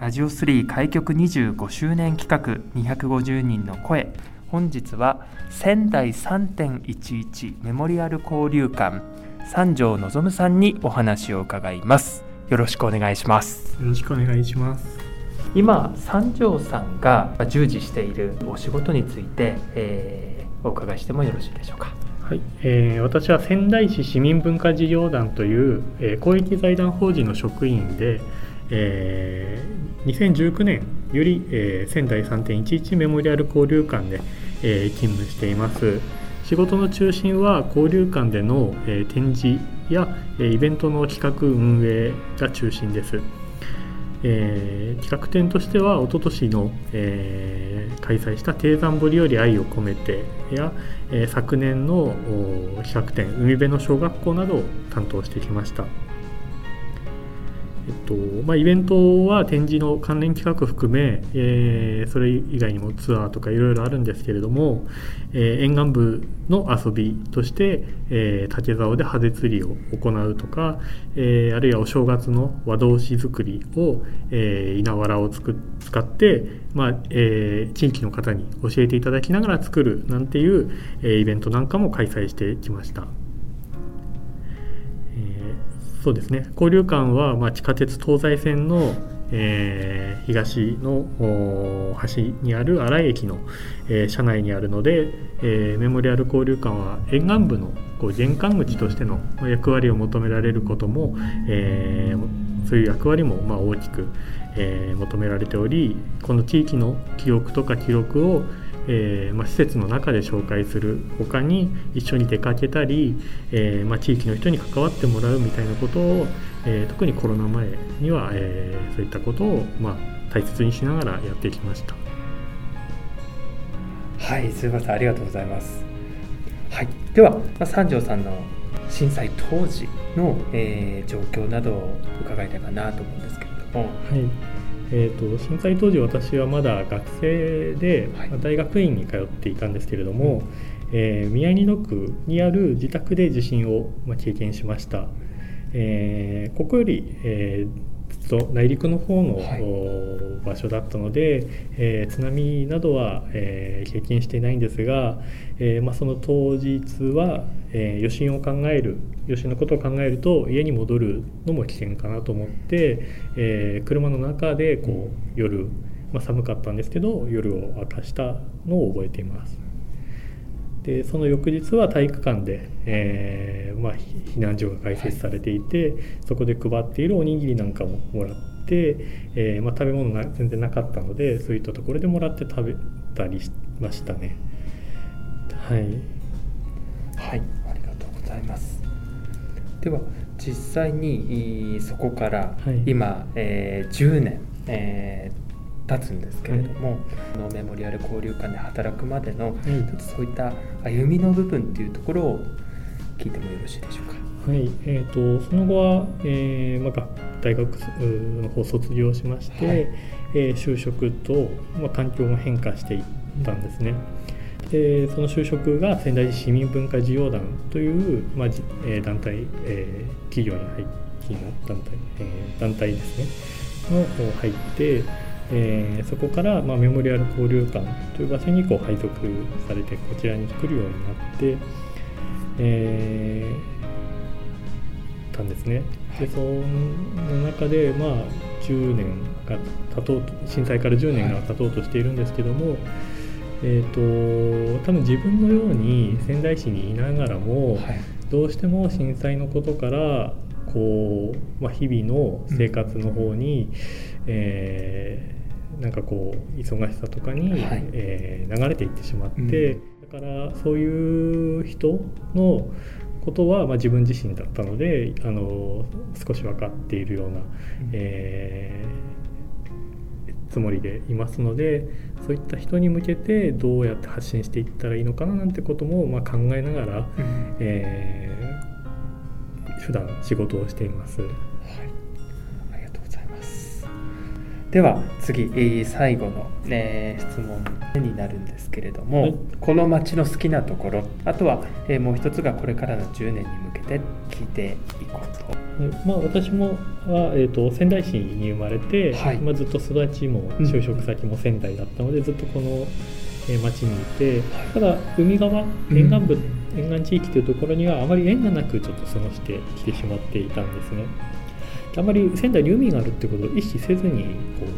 ラジオ3開局25周年企画250人の声。本日は仙台3.11メモリアル交流館。三条望さんにお話を伺います。よろしくお願いします。よろしくお願いします。今三条さんが従事しているお仕事について、えー、お伺いしてもよろしいでしょうか。はい、えー、私は仙台市市民文化事業団という、えー、公益財団法人の職員で、えー、2019年より、えー、仙台3.11メモリアル交流館で、えー、勤務しています。仕事の中心は交流館での、えー、展示や、えー、イベントの企画運営が中心です、えー、企画展としてはおととしの、えー、開催した低山堀より愛を込めてや、えー、昨年の企画展海辺の小学校などを担当してきました。えっとまあ、イベントは展示の関連企画含め、えー、それ以外にもツアーとかいろいろあるんですけれども、えー、沿岸部の遊びとして、えー、竹竿でハゼ釣りを行うとか、え、あるいはお正月の和同士作りを、え、稲わらをつく使って、まあえ、地域の方に教えていただきながら作るなんていう、え、イベントなんかも開催してきました。そうですね。交流館は、まあ、地下鉄東西線の、えー、東の端にある新井駅の、えー、車内にあるので、えー、メモリアル交流館は沿岸部のこう玄関口としての役割を求められることも、えー、そういう役割もまあ大きく、えー、求められておりこの地域の記憶とか記録をえー、まあ、施設の中で紹介する他に一緒に出かけたり、えー、まあ、地域の人に関わってもらうみたいなことを、えー、特にコロナ前には、えそういったことを、まあ、大切にしながらやってきました。はいすみませんありがとうございます。はいでは、まあ、三条さんの震災当時の、え状況などを伺いたいかなと思うんですけれども。はいえーと、震災当時私はまだ学生で、はい、大学院に通っていたんですけれども、うん、えー、宮城野区にある自宅で地震を、まあ、経験しました、えー、ここより、えーと内陸の方の、はい、場所だったので、えー、津波などは、えー、経験していないんですが、えーまあ、その当日は、えー、余震を考える余震のことを考えると家に戻るのも危険かなと思って、えー、車の中でこう夜、まあ、寒かったんですけど夜を明かしたのを覚えています。でその翌日は体育館で、えーまあ、避難所が開設されていて、はい、そこで配っているおにぎりなんかももらって、えーまあ、食べ物が全然なかったのでそういったところでもらって食べたりしましたね。はい、はい、ありがとうございます。では実際にそこから今、はい、えー、10年、えー経つんですけれども、このメモリアル交流館で働くまでの、ちょっとそういった歩みの部分っていうところを聞いてもよろしいでしょうか？はい。えーと、その後は、えーまあ、大学の方卒業しまして、はい、えー、就職と、まあ、環境が変化していったんですね。でその就職が仙台市市民文化事業団という、まあえー、団体、えー、企業に入って団体,、えー、団体ですね。の入ってえー、そこから、まあ、メモリアル交流館という場所にこう配属されてこちらに来るようになって、えー、たんですね。でその中で、まあ、10年が経とうと震災から10年が経とうとしているんですけども、はい、えーと、多分自分のように仙台市にいながらも、はい、どうしても震災のことからこう、まあ、日々の生活の方に、えー、なんかこう忙しさとかに、はい、えー、流れていってしまって、うん、だからそういう人のことは、まあ、自分自身だったのであの少し分かっているような、うん、えー、つもりでいますのでそういった人に向けてどうやって発信していったらいいのかななんてことも、まあ、考えながら、うん、えー、普段仕事をしています。はい、では次最後の、ね、質問になるんですけれども、はい、この町の好きなところあとは、えー、もう一つがこれからの10年に向けて聞いていこうと。まあ、私もは、えーと、仙台市に生まれて、はい、まあ、ずっと育ちも就職先も仙台だったので、うん、ずっとこの、えー、町にいて、ただ海側沿岸部、うん、沿岸地域というところにはあまり縁がなくちょっと過ごしてきてしまっていたんですね。あまり仙台に海があるってことを意識せずにこう、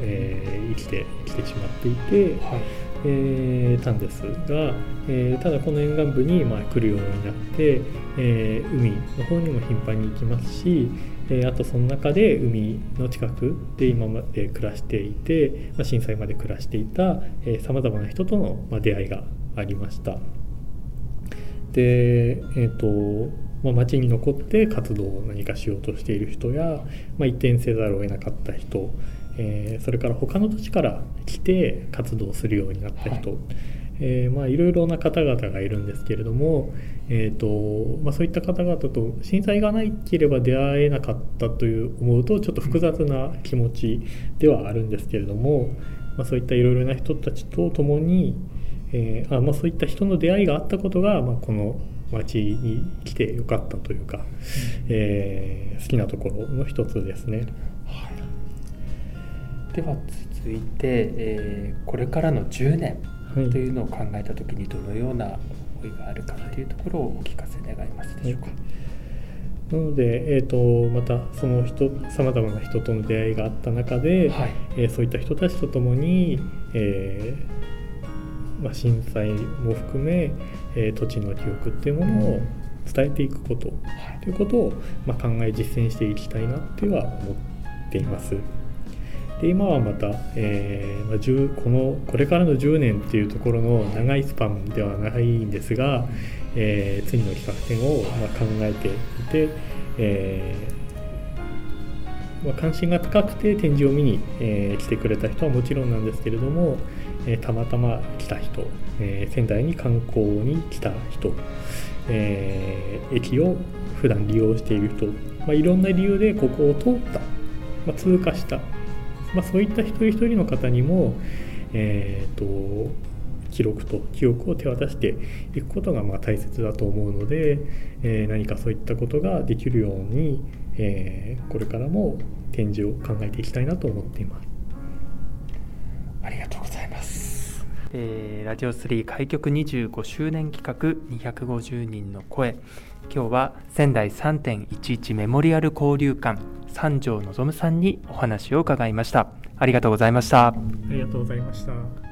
えー、生きてきてしまっていて、はいえー、たんですが、えー、ただこの沿岸部にまあ来るようになって、えー、海の方にも頻繁に行きますし、えー、あとその中で海の近くで今まで暮らしていて、まあ、震災まで暮らしていたさまざまな人との、まあ、出会いがありました。で、えーとまあ、町に残って活動を何かしようとしている人や、まあ、移転せざるを得なかった人えー、それから他の土地から来て活動するようになった人、はい。えーまあ、いろいろな方々がいるんですけれども、えーとまあ、そういった方々と震災がなければ出会えなかったという思うとちょっと複雑な気持ちではあるんですけれども、まあ、そういったいろいろな人たちと共に、えーあまあ、そういった人の出会いがあったことが、まあ、この町に来てよかったというか、うん、えー、好きなところの一つですね。では続いて、えー、これからの10年というのを考えた時にどのような思いがあるかというところをお聞かせ願いますでしょうか。なので、えーと、またその人さまざまな人との出会いがあった中で、はい、えー、そういった人たちと共に、えー、まあ、震災も含め、えー、土地の記憶っていうものを伝えていくこと、はい、ということを、まあ、考え実践していきたいなっては思っています。で今はまた、えーまあ、このこれからの10年っていうところの長いスパンではないんですが、えー、次の企画展を、まあ、考えていて、えーまあ、関心が高くて展示を見に、えー、来てくれた人はもちろんなんですけれども、え、たまたま来た人、え、仙台に観光に来た人、え、駅を普段利用している人、まあ、いろんな理由でここを通った、まあ、通過したまあ、そういった一人一人の方にも、えーと、記録と記憶を手渡していくことがま大切だと思うので、えー、何かそういったことができるように、えー、これからも展示を考えていきたいなと思っています。えー、ラジオ3開局25周年企画250人の声。今日は仙台3.11メモリアル交流館三条望さんにお話を伺いました。ありがとうございました。ありがとうございました。